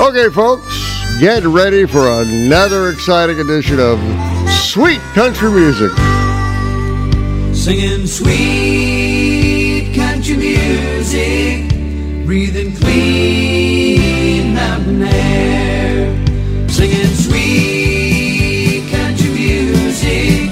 Okay, folks, get ready for another exciting edition of Sweet Country Music. Singing sweet country music, breathing clean mountain air. Singing sweet country music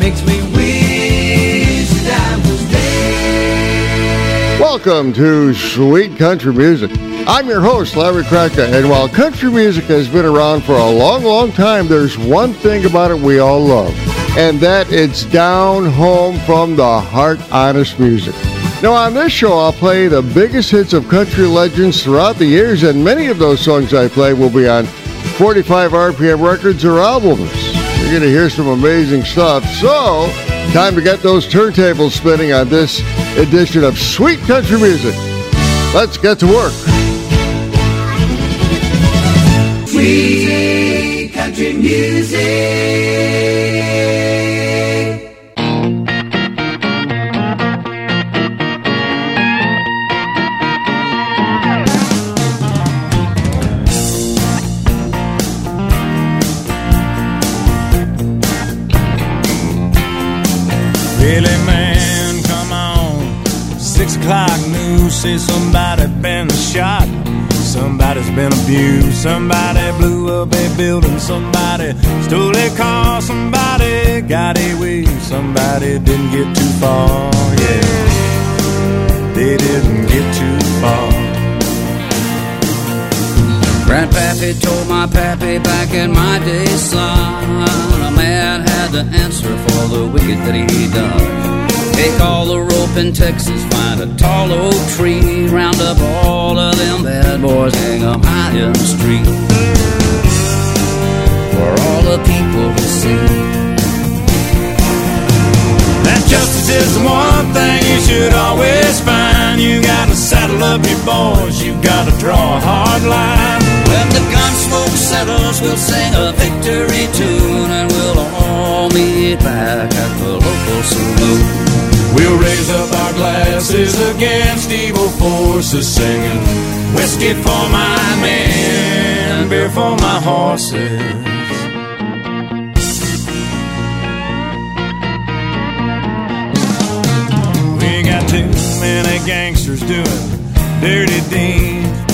makes me wish that I was there. Welcome to Sweet Country Music. I'm your host, Larry Kratka, and while country music has been around for a long, long time, there's one thing about it we all love, and that it's down home from the heart, honest music. Now, on this show, I'll play the biggest hits of country legends throughout the years, and many of those songs I play will be on 45 RPM records or albums. You're going to hear some amazing stuff. So, time to get those turntables spinning on this edition of Sweet Country Music. Let's get to work. Sweet country music. Been abused. Somebody blew up a building. Somebody stole a car. Somebody got away. Somebody didn't get too far. Yeah, they didn't get too far. Grandpappy told my pappy back in my day, son, a man had to answer for the wicked that he done. Take all the rope in Texas, find a tall oak tree, round up all of them bad boys, hang 'em high in the street. For all the people to see. That justice is the one thing you should always find. You gotta saddle up your boys. You gotta draw a hard line. When the gun smoke settles, we'll sing a victory tune and we'll all meet back at the local saloon. We'll raise up our glasses against evil forces, singing whiskey for my men, beer for my horses. We got too many gangsters doing dirty deeds.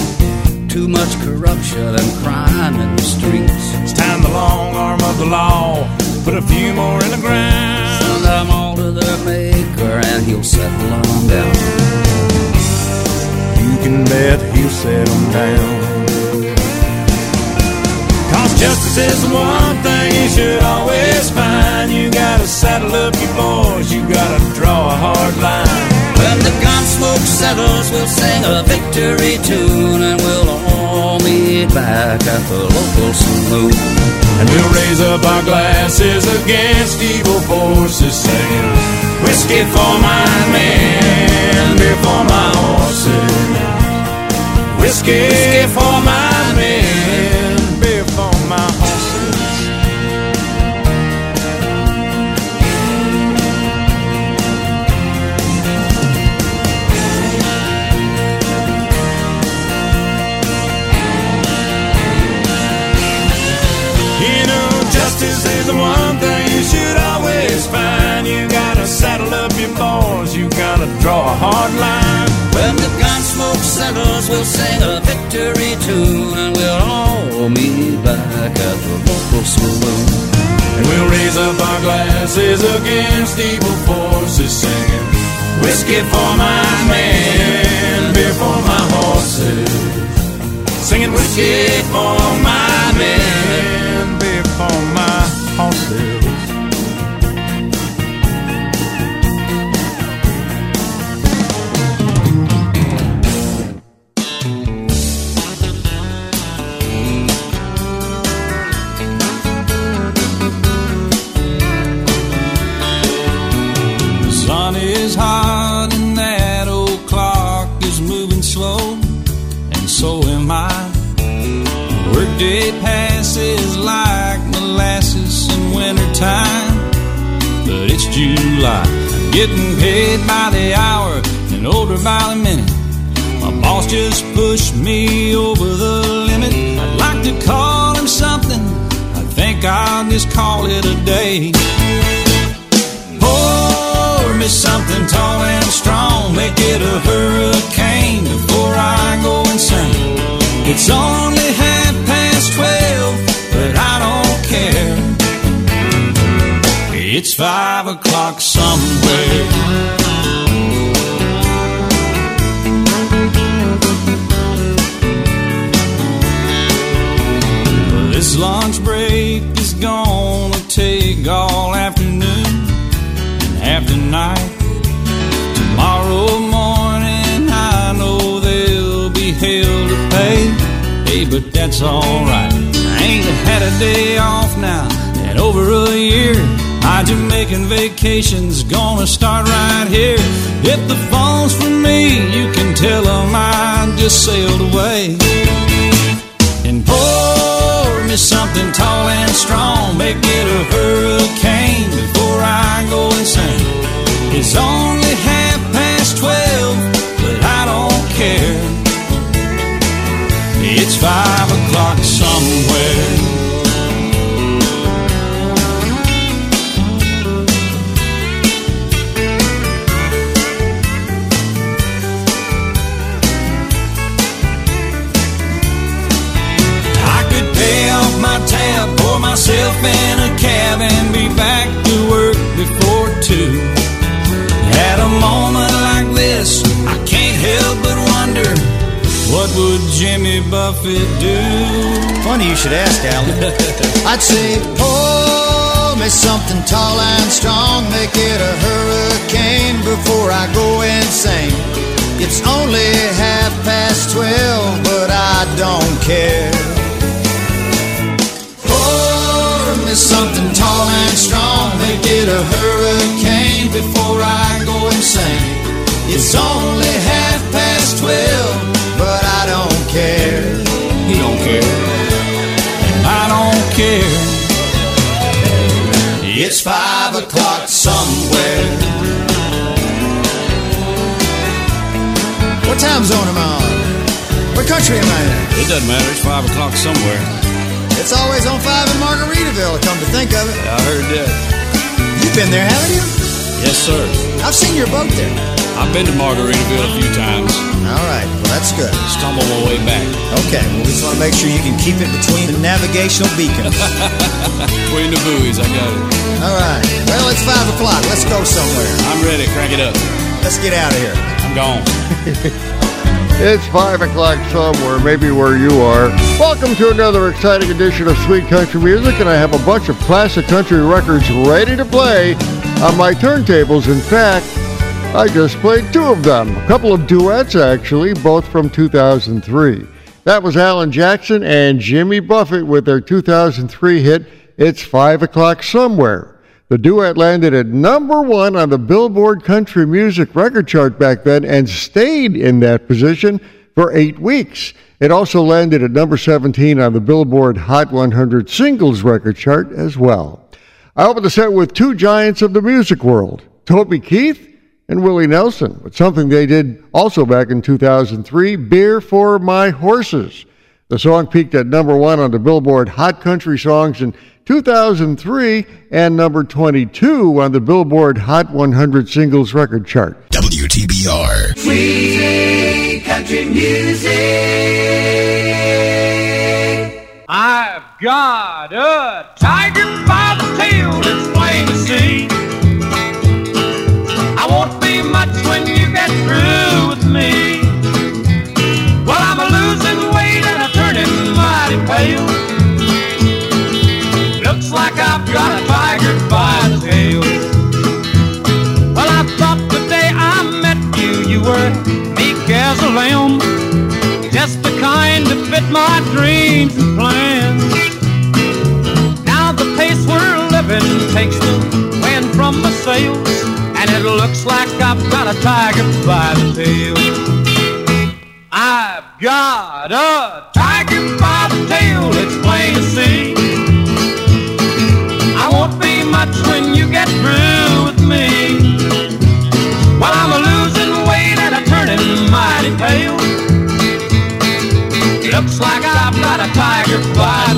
Too much corruption and crime in the streets. It's time the long arm of the law put a few more in the ground. Send them all to their maker and he'll settle them down. You can bet he'll set 'em down. Cause justice is the one thing you should always find. You gotta saddle up your boys, you gotta draw a hard line. Gun smoke settles, we'll sing a victory tune and we'll all meet back at the local saloon. And we'll raise up our glasses against evil forces, saying, Whiskey for my men, beer for my horses. Whiskey, for my draw a hard line. When the gun smoke settles, we'll sing a victory tune and we'll all meet back at the local saloon. And we'll raise up our glasses against evil forces, singing whiskey for my men, beer for my horses. Singing whiskey for my just call it a day. Pour me something tall and strong, make it a hurricane before I go insane. It's only half past twelve, but I don't care. It's five o'clock somewhere. This lunch break but that's alright. I ain't had a day off now in over a year. My Jamaican vacation's gonna start right here. If the phone's for me, you can tell them I just sailed away. And pour me something tall and strong, make it a hurricane before I go insane. Five o'clock somewhere. I could pay off my tab, pour myself in a cab, and be back to work before two. At a moment like this, I can't help what would Jimmy Buffett do? Funny you should ask, Alan. I'd say, pour me something tall and strong, make it a hurricane before I go insane. It's only half past twelve, but I don't care. Pour me something tall and strong, make it a hurricane before I go insane. It's only half past twelve, but I don't care. He don't care. I don't care. It's five o'clock somewhere. What time zone am I on? What country am I in? It doesn't matter. It's five o'clock somewhere. It's always on five in Margaritaville, come to think of it. I heard that. You've been there, haven't you? Yes, sir. I've seen your boat there. I've been to Margaritaville a few times. All right, well, that's good. Stumble my way back. Okay, well, we just want to make sure you can keep it between the navigational beacons. Between the buoys, I got it. All right, well, it's five o'clock. Let's go somewhere. I'm ready. Crank it up. Let's get out of here. I'm gone. It's 5 o'clock somewhere, maybe where you are. Welcome to another exciting edition of Sweet Country Music, and I have a bunch of classic country records ready to play on my turntables. In fact, I just played two of them. A couple of duets, actually, both from 2003. That was Alan Jackson and Jimmy Buffett with their 2003 hit, It's 5 O'Clock Somewhere. The duet landed at number one on the Billboard Country Music record chart back then and stayed in that position for eight weeks. It also landed at number 17 on the Billboard Hot 100 Singles record chart as well. I opened the set with two giants of the music world, Toby Keith and Willie Nelson, with something they did also back in 2003, Beer for My Horses. The song peaked at number one on the Billboard Hot Country Songs in 2003 and number 22 on the Billboard Hot 100 Singles record chart. WTBR. Sweet country music. I've got a tiger by the tail, it's plain to see. Through with me. Well, I'm a losing weight and I'm turning mighty pale. Looks like I've got a tiger by the tail. Well, I thought the day I met you, you were meek as a lamb. Just the kind that fit my dreams and plans. Now the pace we're living takes the wind from my sails, looks like I've got a tiger by the tail. I've got a tiger by the tail, it's plain to see. I won't be much when you get through with me. Well, I'm a losing weight and I'm turning mighty pale. Looks like I've got a tiger by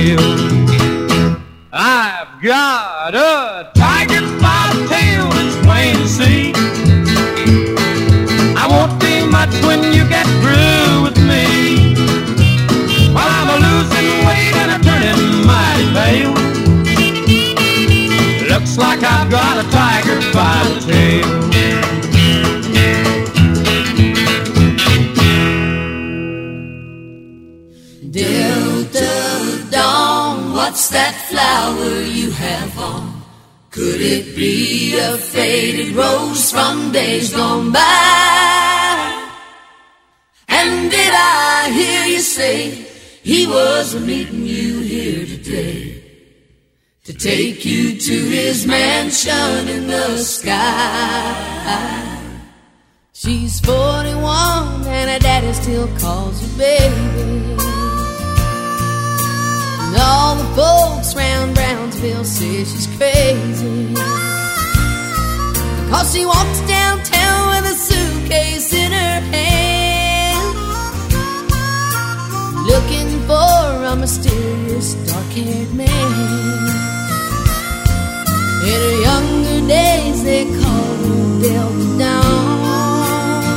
tail. Flower you have on? Could it be a faded rose from days gone by? And did I hear you say he was meeting you here today to take you to his mansion in the sky? She's 41 and her daddy still calls her baby. And all the folks round Brownsville say she's crazy. Cause she walks downtown with a suitcase in her hand. Looking for a mysterious dark haired man. In her younger days, they called her Delta Dawn.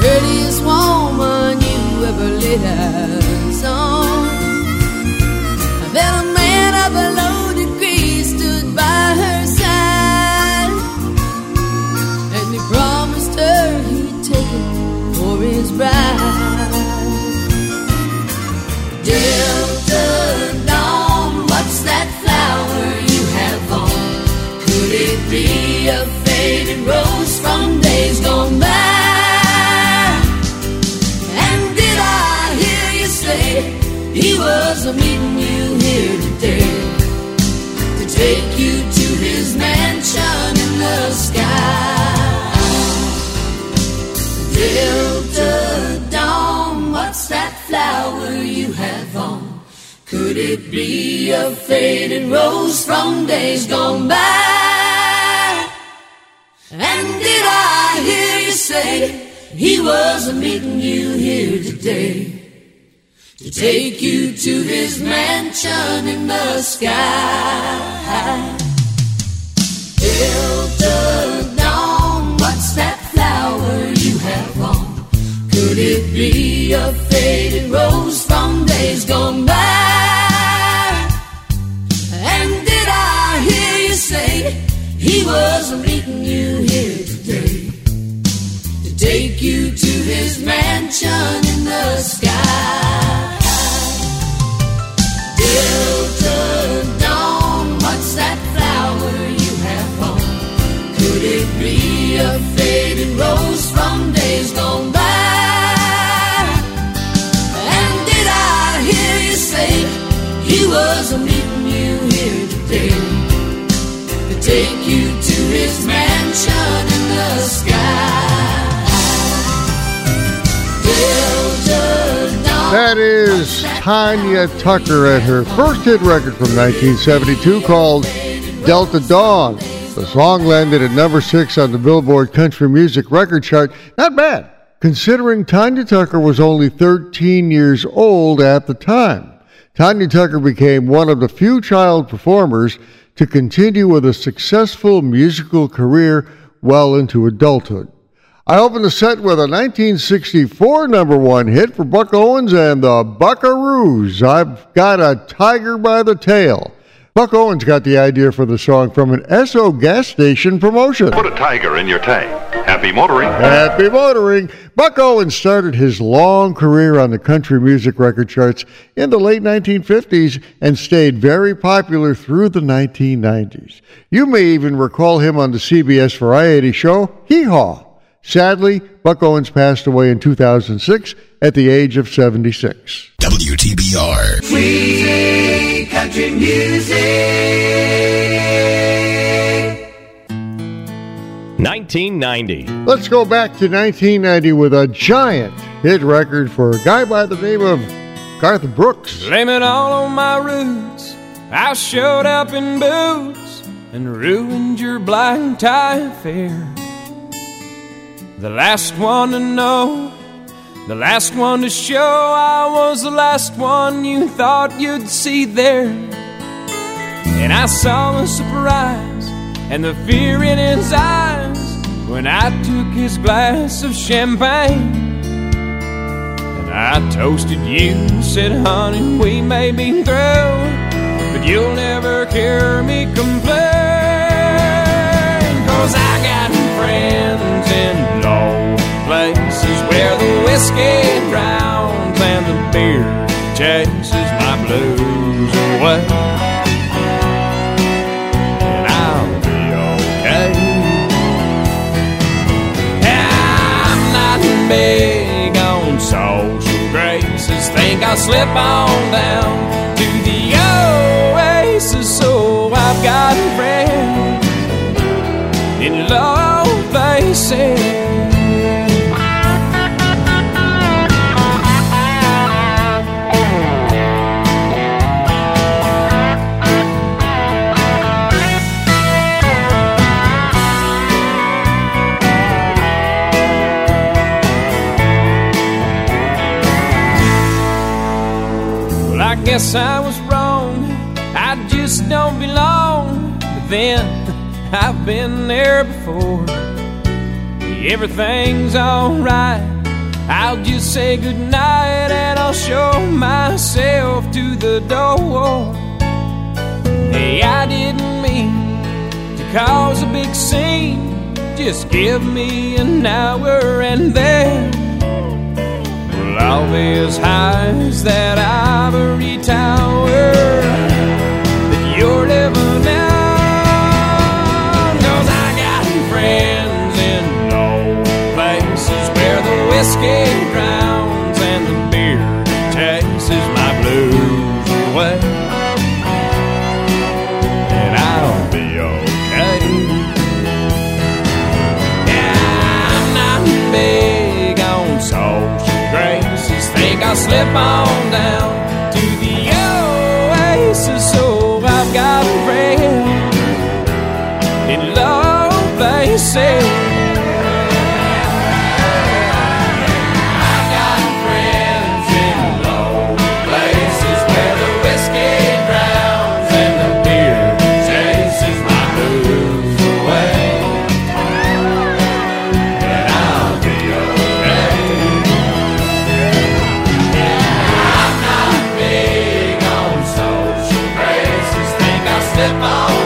Prettiest woman you ever laid eyes on. Delta Dawn, what's that flower you have on? Could it be a faded rose from days gone by? And did I hear you say he was meeting you here today to take you to his mansion in the sky? Flower you have on? Could it be a faded rose from days gone by? And did I hear you say he was meeting you here today to take you to his mansion in the sky? Delta Dawn, what's that flower you have on? Could it be a faded rose from days gone by? And did I hear you say he was meeting you here today to take you to his mansion in the sky? Delta Dawn, what's that flower you have on? Could it be a faded rose from days gone by? Was meeting you here today to take you to his mansion in the sky? That is Tanya Tucker at her first hit record from 1972 called Delta Dawn. The song landed at number six on the Billboard Country Music Record Chart. Not bad, considering Tanya Tucker was only 13 years old at the time. Tanya Tucker became one of the few child performers to continue with a successful musical career well into adulthood. I opened the set with a 1964 number one hit for Buck Owens and the Buckaroos. I've got a tiger by the tail. Buck Owens got the idea for the song from an Esso gas station promotion. Put a tiger in your tank. Happy motoring. Happy motoring. Buck Owens started his long career on the country music record charts in the late 1950s and stayed very popular through the 1990s. You may even recall him on the CBS variety show Hee Haw. Sadly, Buck Owens passed away in 2006 at the age of 76. WTBR. Free country music. 1990. Let's go back to 1990 with a giant hit record for a guy by the name of Garth Brooks. Blame it all on my roots. I showed up in boots and ruined your black tie affair. The last one to know The last one to show I was the last one you thought you'd see there. And I saw the surprise and the fear in his eyes when I took his glass of champagne. And I toasted you, said, honey, we may be through, but you'll never hear me complain. Whiskey drowns and the beer chases my blues away. And I'll be okay. I'm not big on social graces. Think I'll slip on down to the oasis. So I've got friends in low places. Guess I was wrong. I just don't belong. But then I've been there before. Everything's alright. I'll just say goodnight and I'll show myself to the door. Hey, I didn't mean to cause a big scene. Just give me an hour and then I'll be as high as that ivory tower that you're living on. Cause I got friends in low places where the whiskey drowns slip on down Think I'll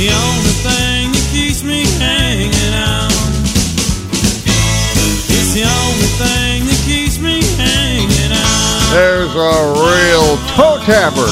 The only thing that keeps me hanging on. It's the only thing that keeps me hanging on. There's a real toe tapper.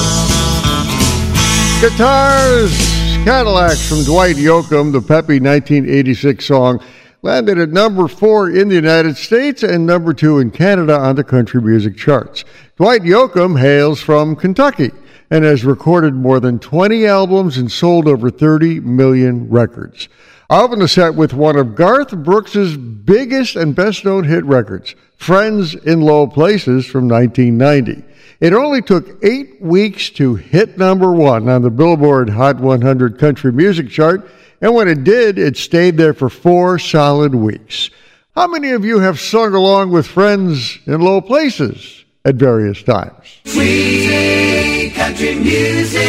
Guitars, Cadillacs from Dwight Yoakam, the peppy 1986 song, landed at number four in the United States and number two in Canada on the country music charts. Dwight Yoakam hails from Kentucky and has recorded more than 20 albums and sold over 30 million records. I open the set with one of Garth Brooks's biggest and best known hit records, Friends in Low Places from 1990. It only took eight weeks to hit number one on the Billboard Hot 100 Country Music Chart, and when it did, it stayed there for four solid weeks. How many of you have sung along with Friends in Low Places at various times? Sweet country music.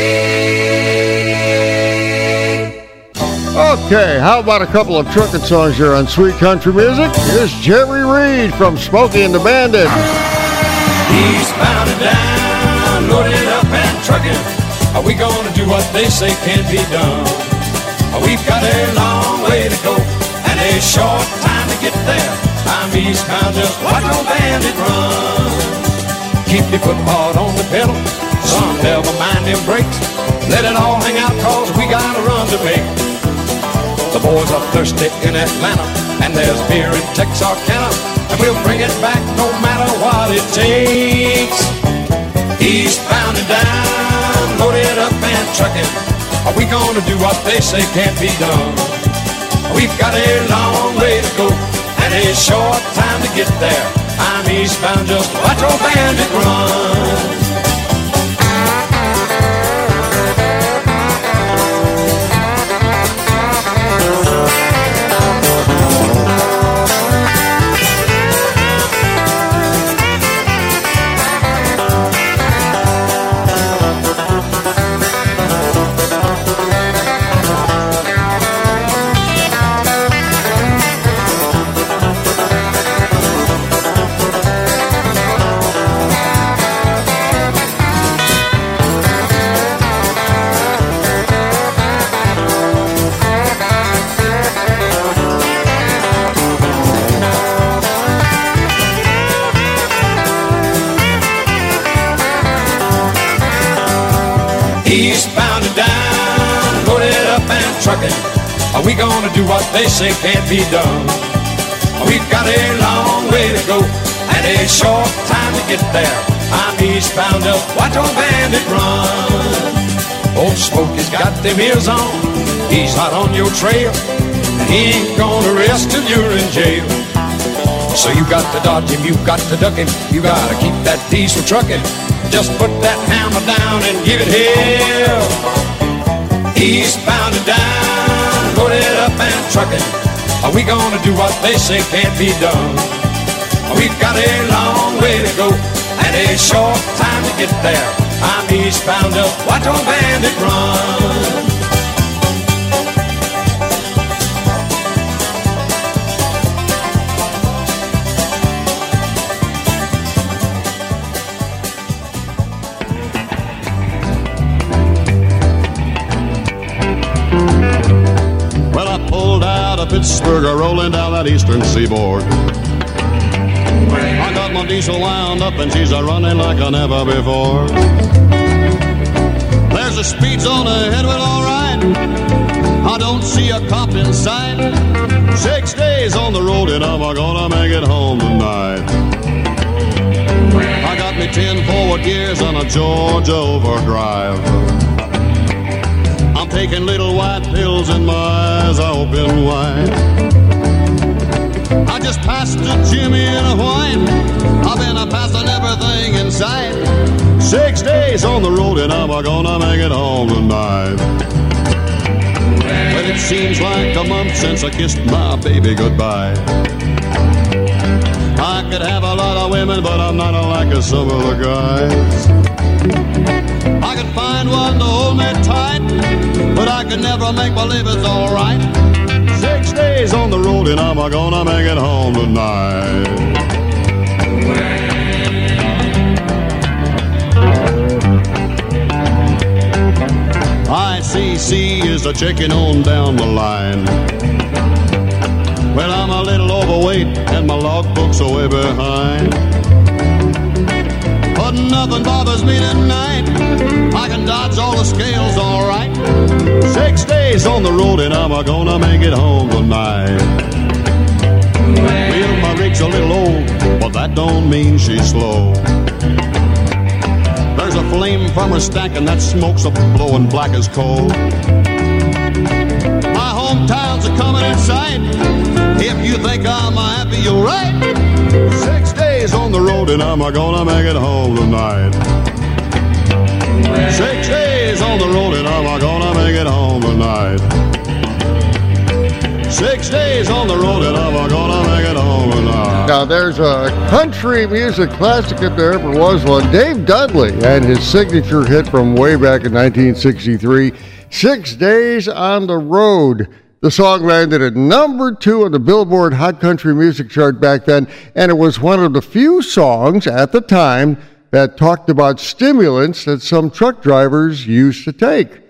Okay, how about a couple of trucking songs here on Sweet Country Music? Here's Jerry Reed from Smokey and the Bandit. Eastbound and down, loaded up and trucking. Are we gonna do what they say can't be done? We've got a long way to go and a short time to get there. I'm eastbound, just watch old bandit run. Keep your foot hard on the pedal, son, never mind them brakes. Let it all hang out, cause we got a run to make. The boys are thirsty in Atlanta, and there's beer in Texarkana, and we'll bring it back no matter what it takes. Eastbound and down, loaded up and trucking. Are we gonna do what they say can't be done? We've got a long way to go and a short time to get there. I'm eastbound, just watch old bandit run. They say can't be done? We've got a long way to go and a short time to get there. I'm eastbound, just watch old bandit run. Old Smokey's got them ears on, he's hot on your trail. And he ain't gonna rest till you're in jail. So you got to dodge him, you got to duck him, you gotta keep that diesel trucking. Just put that hammer down and give it hell. Eastbound and down, loaded up and trucking. Are we gonna do what they say can't be done? We've got a long way to go and a short time to get there. I'm eastbound, just watch old bandit run. Sugar rolling down that eastern seaboard. I got my diesel wound up and she's a running like I never before. There's a speed zone ahead, well, alright. I don't see a cop in sight. Six days on the road and I'm gonna make it home tonight. I got me ten forward gears on a Georgia overdrive. Taking little white pills and my eyes open wide. I just passed a Jimmy in a White. I've been a passing everything in sight. Six days on the road and I'm gonna make it home tonight. But it seems like a month since I kissed my baby goodbye. I could have a lot of women, but I'm not like some of the guys. I could find one to hold me tight, but I could never make believe it's alright. Six days on the road and I'm gonna make it home tonight. ICC is a checking on down the line. Well, I'm a little overweight and my logbook's way behind. But nothing bothers me tonight. I can dodge all the scales all right. Six days on the road and I'm gonna make it home tonight. Well, my rig's a little old, but that don't mean she's slow. There's a flame from her stack and that smoke's a blowing black as coal. My hometown's a coming in sight. If you think I'm happy, you're right. Six days on the road and I'm gonna make it home tonight. Six days on the road and I'm gonna make it home tonight. Six days on the road and I'm gonna make it home tonight. Now, there's a country music classic if there ever was one. Dave Dudley and his signature hit from way back in 1963, Six Days on the Road. The song landed at number two on the Billboard Hot Country Music Chart back then, and it was one of the few songs at the time that talked about stimulants that some truck drivers used to take.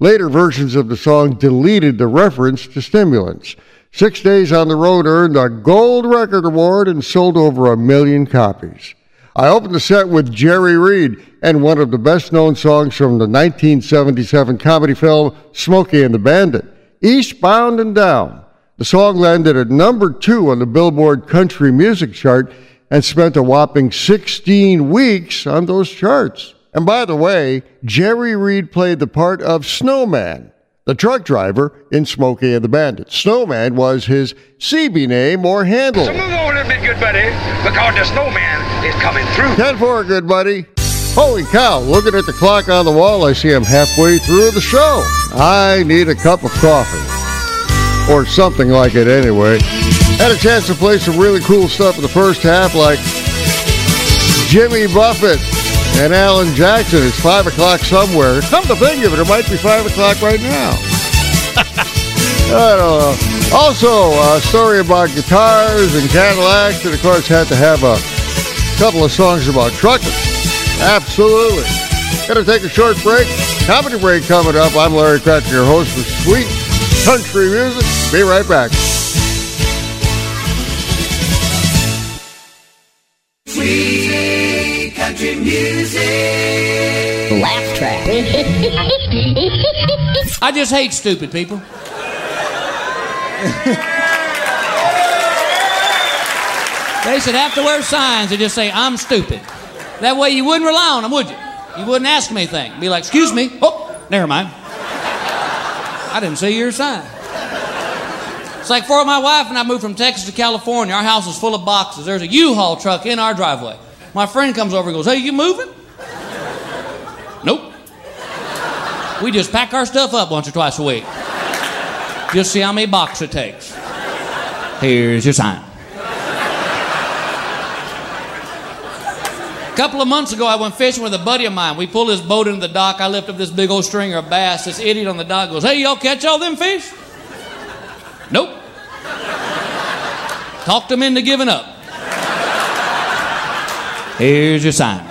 Later versions of the song deleted the reference to stimulants. Six Days on the Road earned a Gold Record Award and sold over a million copies. I opened the set with Jerry Reed and one of the best known songs from the 1977 comedy film Smokey and the Bandit, Eastbound and Down. The song landed at number two on the Billboard Country Music Chart and spent a whopping 16 weeks on those charts. And by the way, Jerry Reed played the part of Snowman, the truck driver in Smokey and the Bandit. Snowman was his CB name or handle. So move over a little bit, good buddy, because the snowman is coming through. 10 4, good buddy. Holy cow, looking at the clock on the wall, I see I'm halfway through the show. I need a cup of coffee. Or something like it anyway. Had a chance to play some really cool stuff in the first half, like Jimmy Buffett and Alan Jackson. It's 5 o'clock somewhere. Come to think of it, it might be 5 o'clock right now. I don't know. Also, a story about guitars and Cadillacs, and of course, had to have a couple of songs about trucking. Absolutely. Gonna take a short break. Comedy break coming up. I'm Larry Cratchit, your host for Sweet Country Music. Be right back. Sweet country music. Laugh track. I just hate stupid people. they should have to wear signs that just say, I'm stupid. That way you wouldn't rely on them, would you? You wouldn't ask them anything. Be like, excuse me. Oh, never mind. I didn't see your sign. It's like for my wife and I moved from Texas to California. Our house was full of boxes. There's a U-Haul truck in our driveway. My friend comes over and goes, Hey, you moving? nope. We just pack our stuff up once or twice a week. Just see how many boxes it takes. Here's your sign. A couple of months ago, I went fishing with a buddy of mine. We pulled his boat into the dock. I lift up this big old stringer of bass. This idiot on the dock goes, Hey, y'all catch all them fish? Nope. Talked them into giving up. Here's your sign.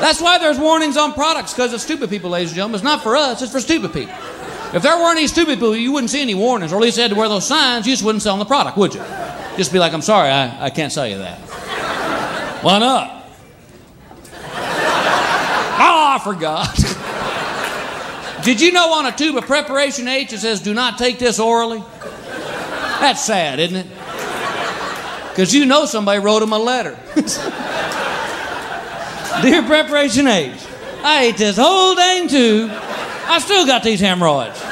That's why there's warnings on products, because of stupid people, ladies and gentlemen. It's not for us, it's for stupid people. If there weren't any stupid people, you wouldn't see any warnings, or at least they had to wear those signs, you just wouldn't sell the product, would you? Just be like, I'm sorry, I, I can't sell you that. Why not? Oh, I forgot. Did you know on a tube of preparation H it says, do not take this orally? That's sad, isn't it? Because you know somebody wrote him a letter. Dear Preparation H, I ate this whole dang tube. I still got these hemorrhoids.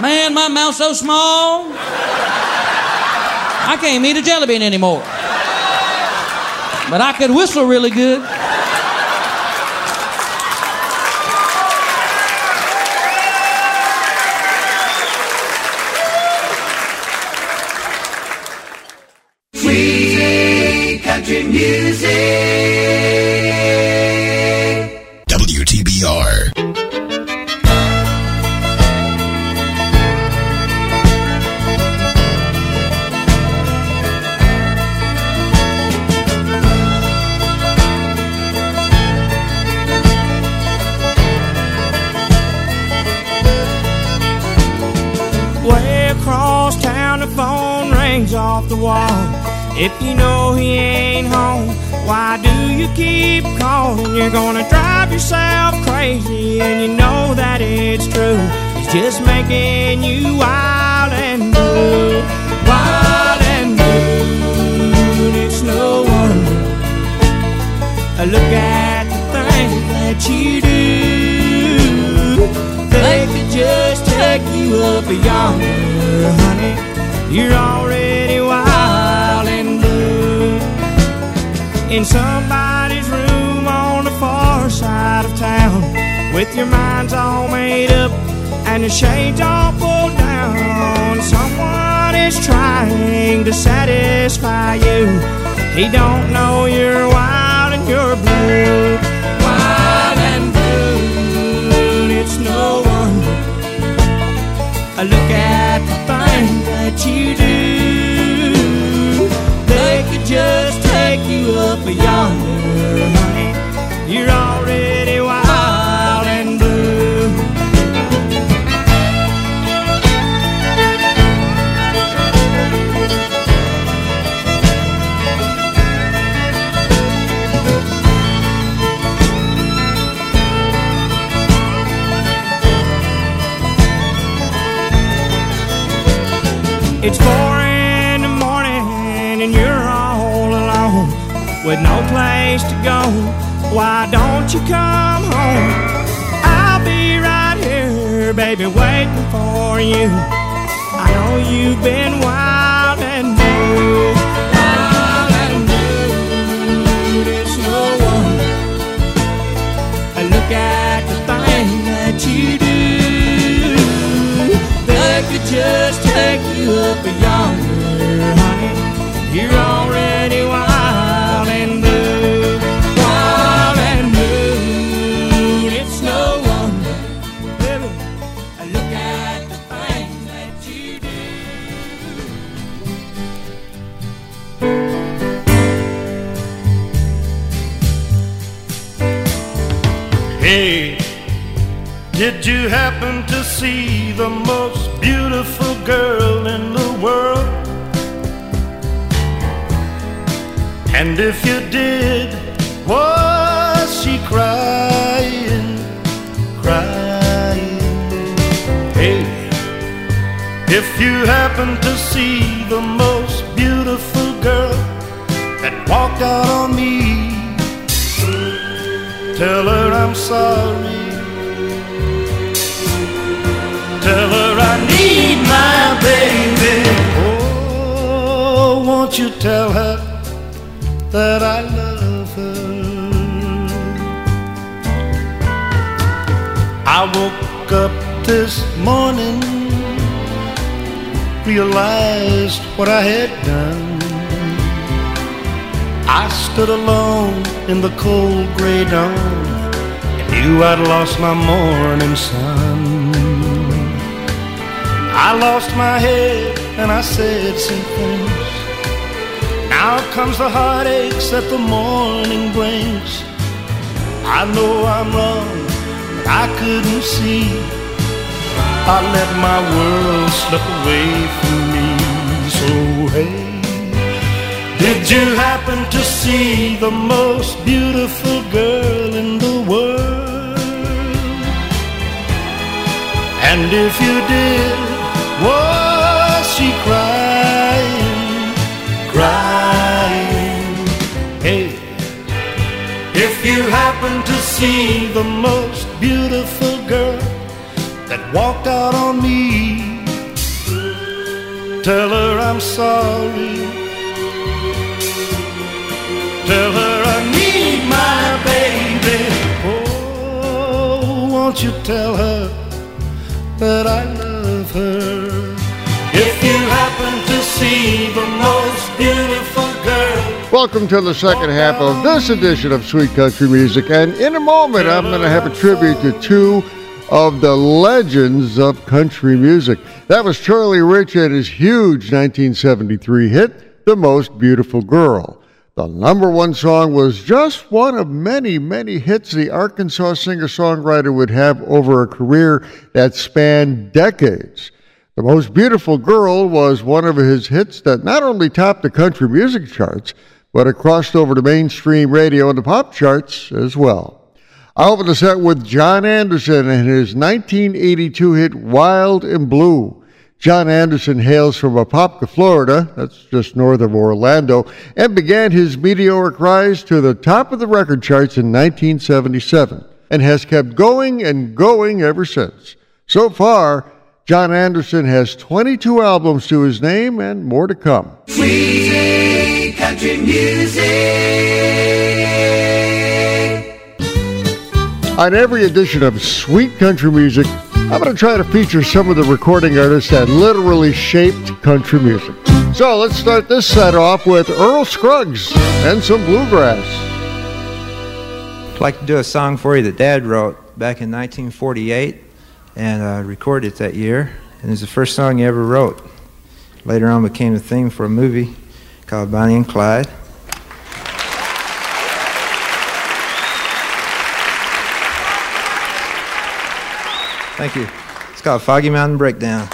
Man, my mouth's so small. I can't eat a jelly bean anymore. But I could whistle really good. He don't know you're wild and you're blue. Wild and blue. It's no wonder. I look at the things that you do. It's four in the morning and you're all alone with no place to go. Why don't you come home? I'll be right here, baby, waiting for you. I know you've been wild the most beautiful girl in the world? And if you did, was she crying, crying? Hey, if you happen to see the most beautiful girl that walked out on me, Tell her I'm sorry. You tell her that I love her? I woke up this morning, realized what I had done. I stood alone in the cold gray dawn and knew I'd lost my morning sun. I lost my head and I said some things. Now comes the heartaches that the morning brings. I know I'm wrong, but I couldn't see I let my world slip away from me. So hey, did you happen to see the most beautiful girl in the world? And if you did, was she crying, crying? You happen to see the most beautiful girl that walked out on me, tell her I'm sorry. Tell her I need my baby. Oh, won't you tell her that I love her? If you happen to see the most beautiful girl. Welcome to the second half of this edition of Sweet Country Music. And in a moment, I'm going to have a tribute to two of the legends of country music. That was Charlie Rich and his huge 1973 hit, The Most Beautiful Girl. The number one song was just one of many, many hits the Arkansas singer songwriter would have over a career that spanned decades. The Most Beautiful Girl was one of his hits that not only topped the country music charts, but it crossed over to mainstream radio and the pop charts as well. I opened the set with John Anderson and his 1982 hit Wild and Blue. John Anderson hails from Apopka, Florida, that's just north of Orlando, and began his meteoric rise to the top of the record charts in 1977 and has kept going and going ever since. So far, John Anderson has 22 albums to his name and more to come. Sweet country music. On every edition of Sweet Country Music, I'm going to try to feature some of the recording artists that literally shaped country music. So let's start this set off with Earl Scruggs and some bluegrass. I'd like to do a song for you that Dad wrote back in 1948 and uh, recorded it that year. And it's the first song he ever wrote. Later on became the theme for a movie called Bonnie and Clyde. Thank you. It's called Foggy Mountain Breakdown.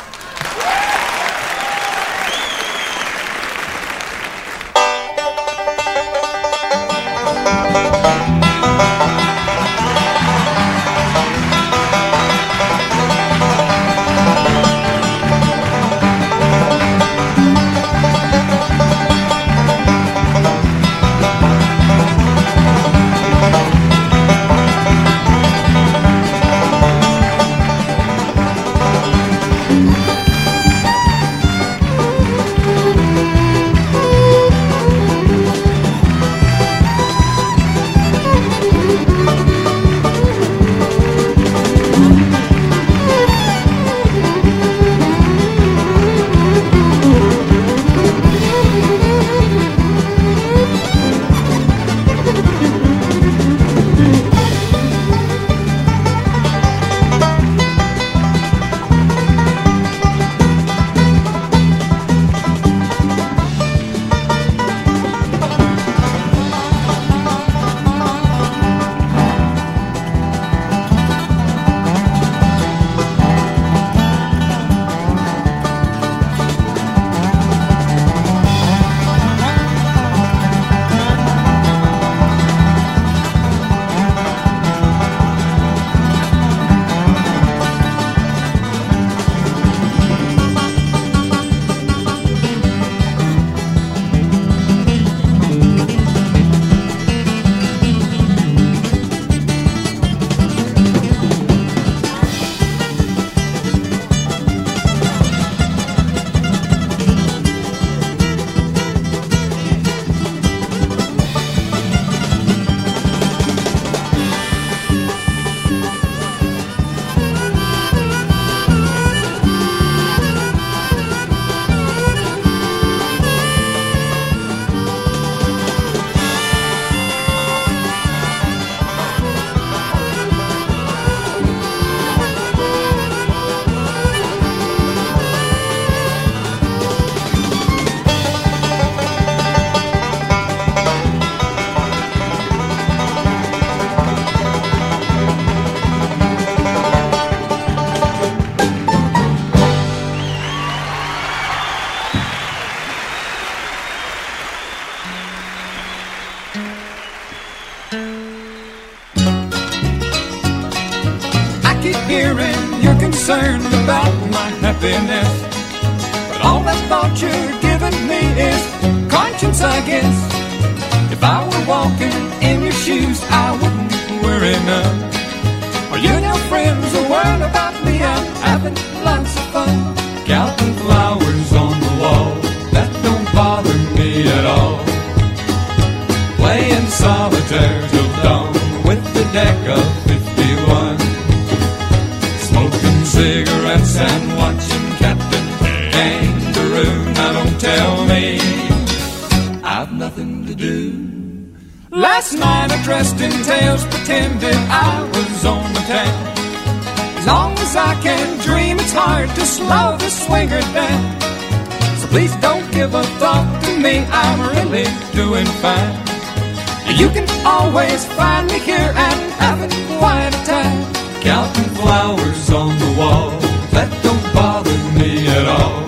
Always me here and having quite a time. Counting flowers on the wall, that don't bother me at all.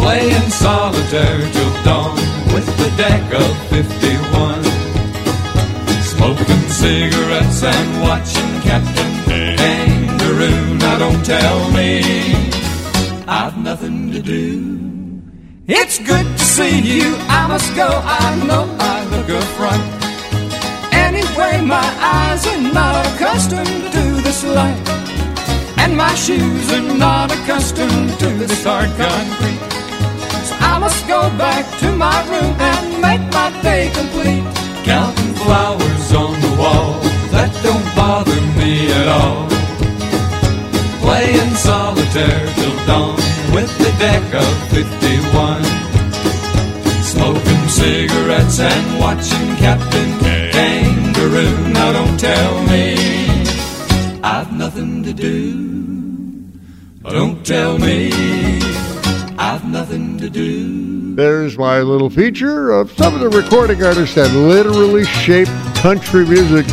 Playing solitaire till dawn with the deck of 51. Smoking cigarettes and watching Captain Kangaroo. Now don't tell me I've nothing to do. It's good to see you. I must go. I know I look a front. Anyway, my eyes are not accustomed to this light. And my shoes are not accustomed to this hard concrete. So I must go back to my room and make my day complete. Counting flowers on the wall, that don't bother me at all. Playing solitaire till dawn with the deck of 51. Smoking cigarettes and watching Captain Kangaroo. Now don't tell me I've nothing to do. Don't tell me I've nothing to do. There's my little feature of some of the recording artists that literally shaped country music.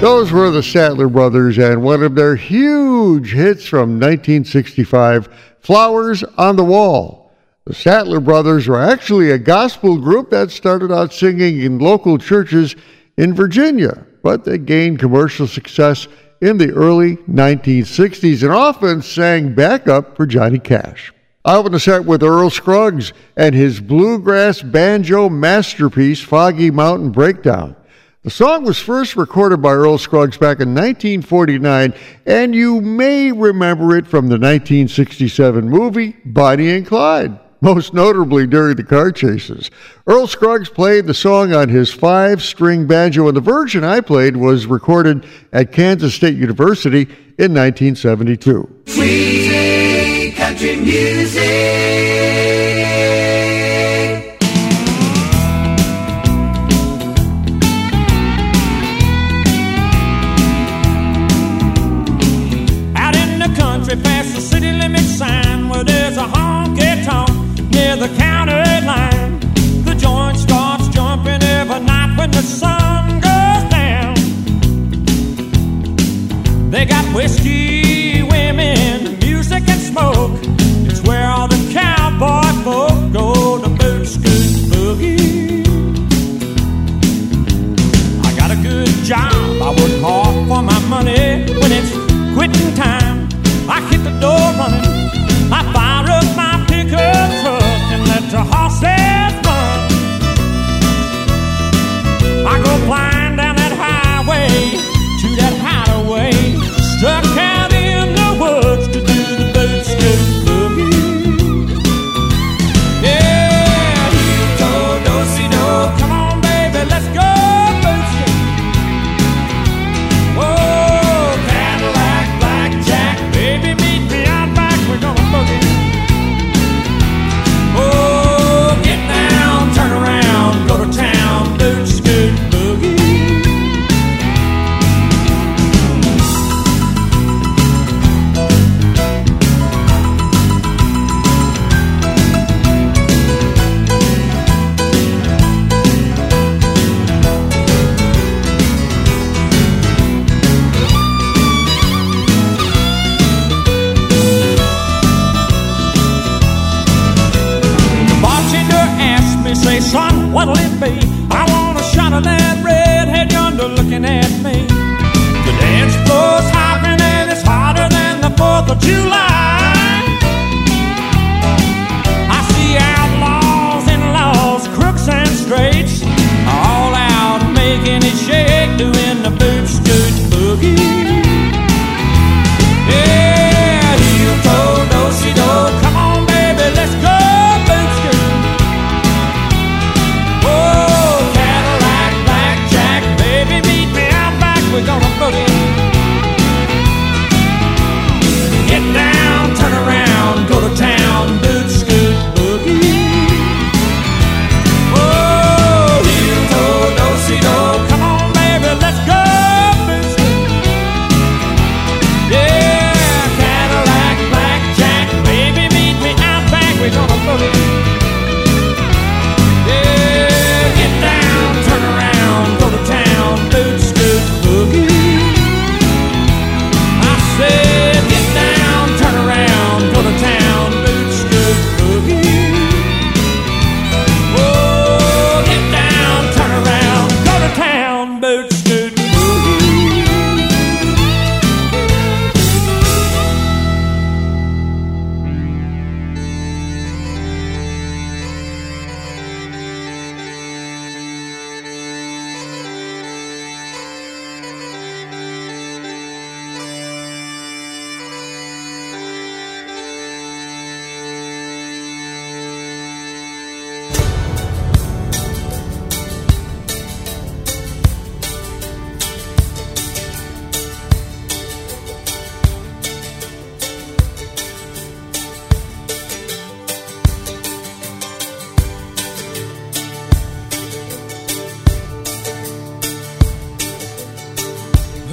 Those were the Statler Brothers and one of their huge hits from 1965, Flowers on the Wall. The Statler Brothers were actually a gospel group that started out singing in local churches in Virginia, but they gained commercial success in the early 1960s and often sang backup for Johnny Cash. I open the set with Earl Scruggs and his bluegrass banjo masterpiece, Foggy Mountain Breakdown. The song was first recorded by Earl Scruggs back in 1949, and you may remember it from the 1967 movie Bonnie and Clyde, most notably during the car chases. Earl Scruggs played the song on his five string banjo, and the version I played was recorded at Kansas State University in 1972. Sweet country music.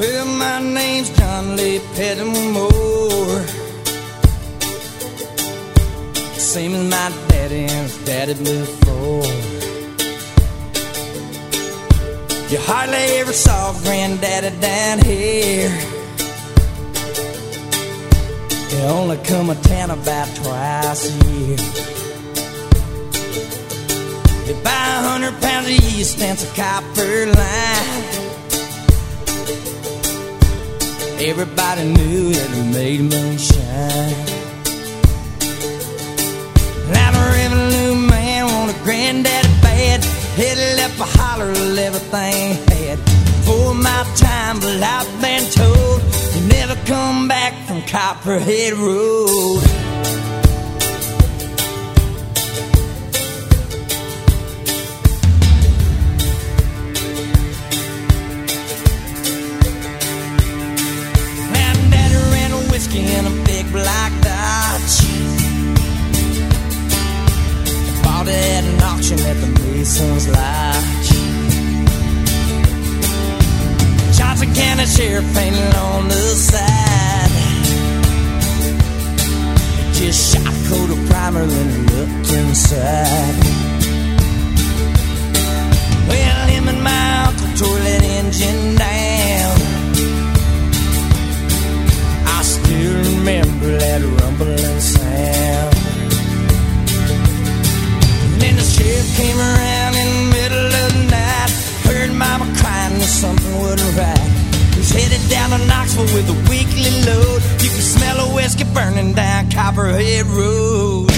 Well, my name's John Lee Pettimore. Same as my daddy and his daddy before. You hardly ever saw granddaddy down here. He only come a town about twice a year. They buy a hundred pounds of yeast and a copper line. Everybody knew that it made moonshine. Now the revenue man wanted granddaddy bad. Headed up a holler of everything had. For my time, but I've been told you never come back from Copperhead Road. He's headed down to Knoxville with a weekly load. You can smell a whiskey burning down Copperhead Road.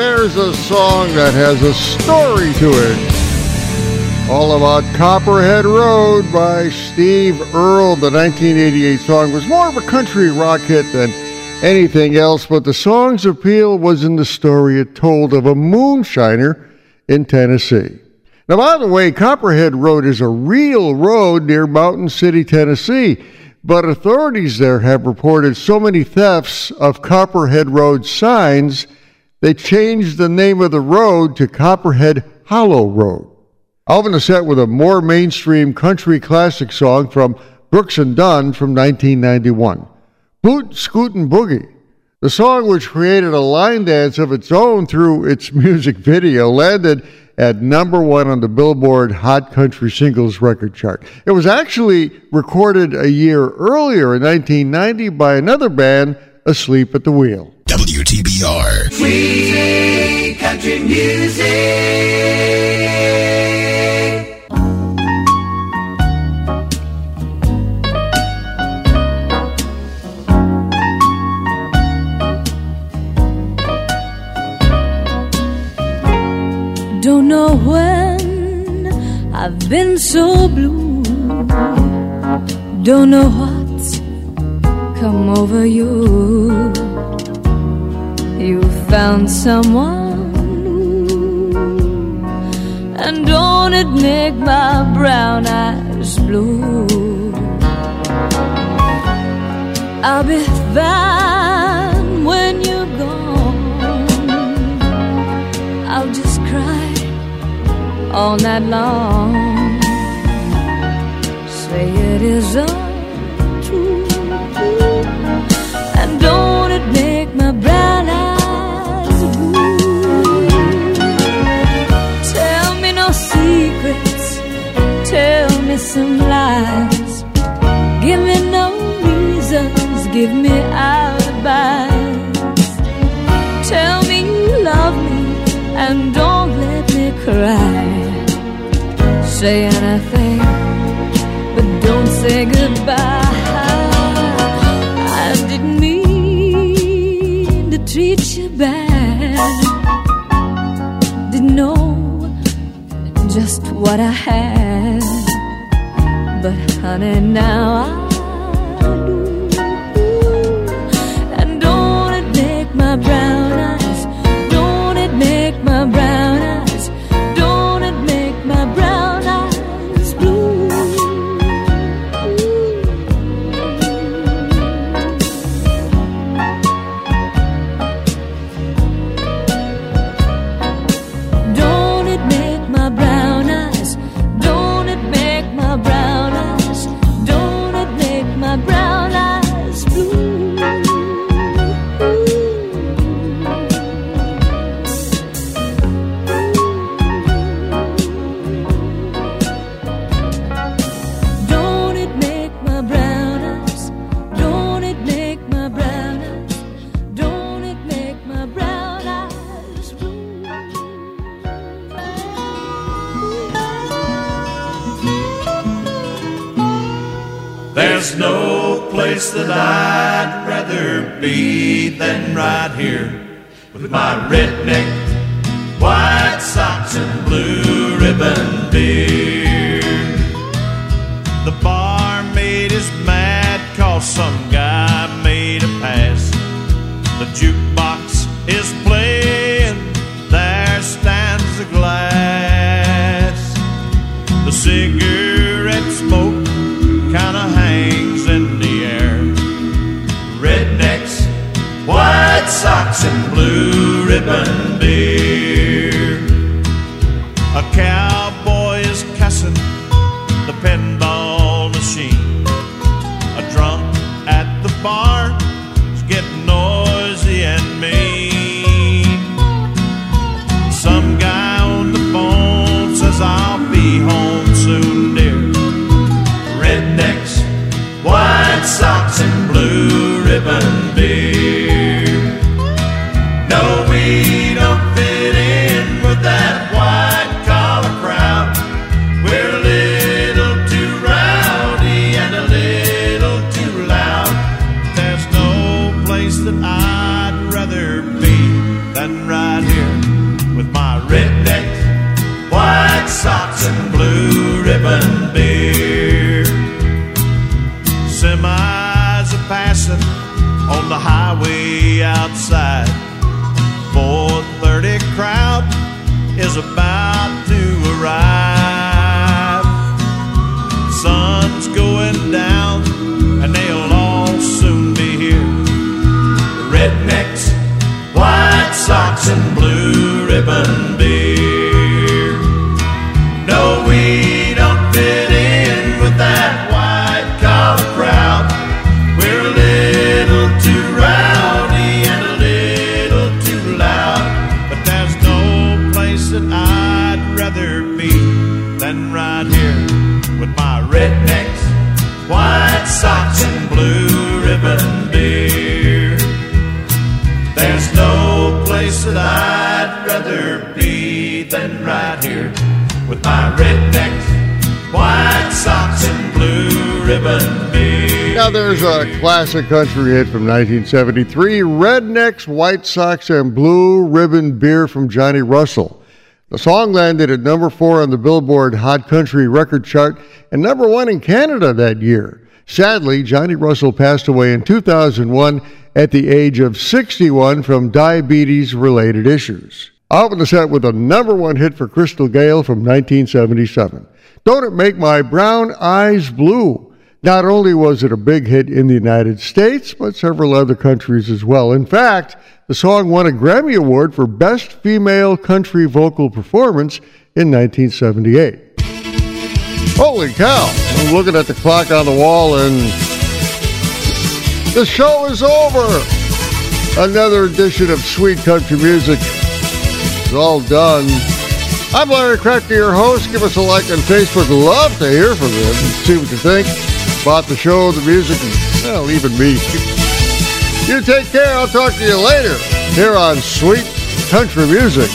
There's a song that has a story to it. All about Copperhead Road by Steve Earle. The 1988 song was more of a country rock hit than anything else, but the song's appeal was in the story it told of a moonshiner in Tennessee. Now, by the way, Copperhead Road is a real road near Mountain City, Tennessee, but authorities there have reported so many thefts of Copperhead Road signs they changed the name of the road to Copperhead Hollow Road. Alvin is set with a more mainstream country classic song from Brooks and Dunn from 1991. Boot Scootin' Boogie. The song, which created a line dance of its own through its music video, landed at number one on the Billboard Hot Country Singles record chart. It was actually recorded a year earlier in 1990 by another band, Asleep at the Wheel. WTBR. Free country music. Don't know when I've been so blue. Don't know what's come over you. Found someone and don't it make my brown eyes blue? I'll be fine when you're gone. I'll just cry all night long. Say it is untrue, some lies. Give me no reasons, give me alibis. Tell me you love me and don't let me cry. Say anything, but don't say goodbye. I didn't mean to treat you bad. Didn't know just what I had. But honey, now I than right here with my redneck, white socks and blue ribbon beer. The barmaid is mad cause some guy made a pass. The jukebox is socks, and blue ribbon beer. And blue ribbon beer. A classic country hit from 1973, Rednecks, White Socks, and Blue Ribbon Beer from Johnny Russell. The song landed at number four on the Billboard Hot Country Record Chart and number one in Canada that year. Sadly, Johnny Russell passed away in 2001 at the age of 61 from diabetes related issues. Open the set with a number one hit for Crystal Gayle from 1977. Don't it make my brown eyes blue? Not only was it a big hit in the United States, but several other countries as well. In fact, the song won a Grammy Award for Best Female Country Vocal Performance in 1978. Holy cow! I'm looking at the clock on the wall and the show is over. Another edition of Sweet Country Music is all done. I'm Larry Cracker, your host. Give us a like on Facebook. Love to hear from you see what you think about the show, the music, and, well, even me. You take care. I'll talk to you later here on Sweet Country Music.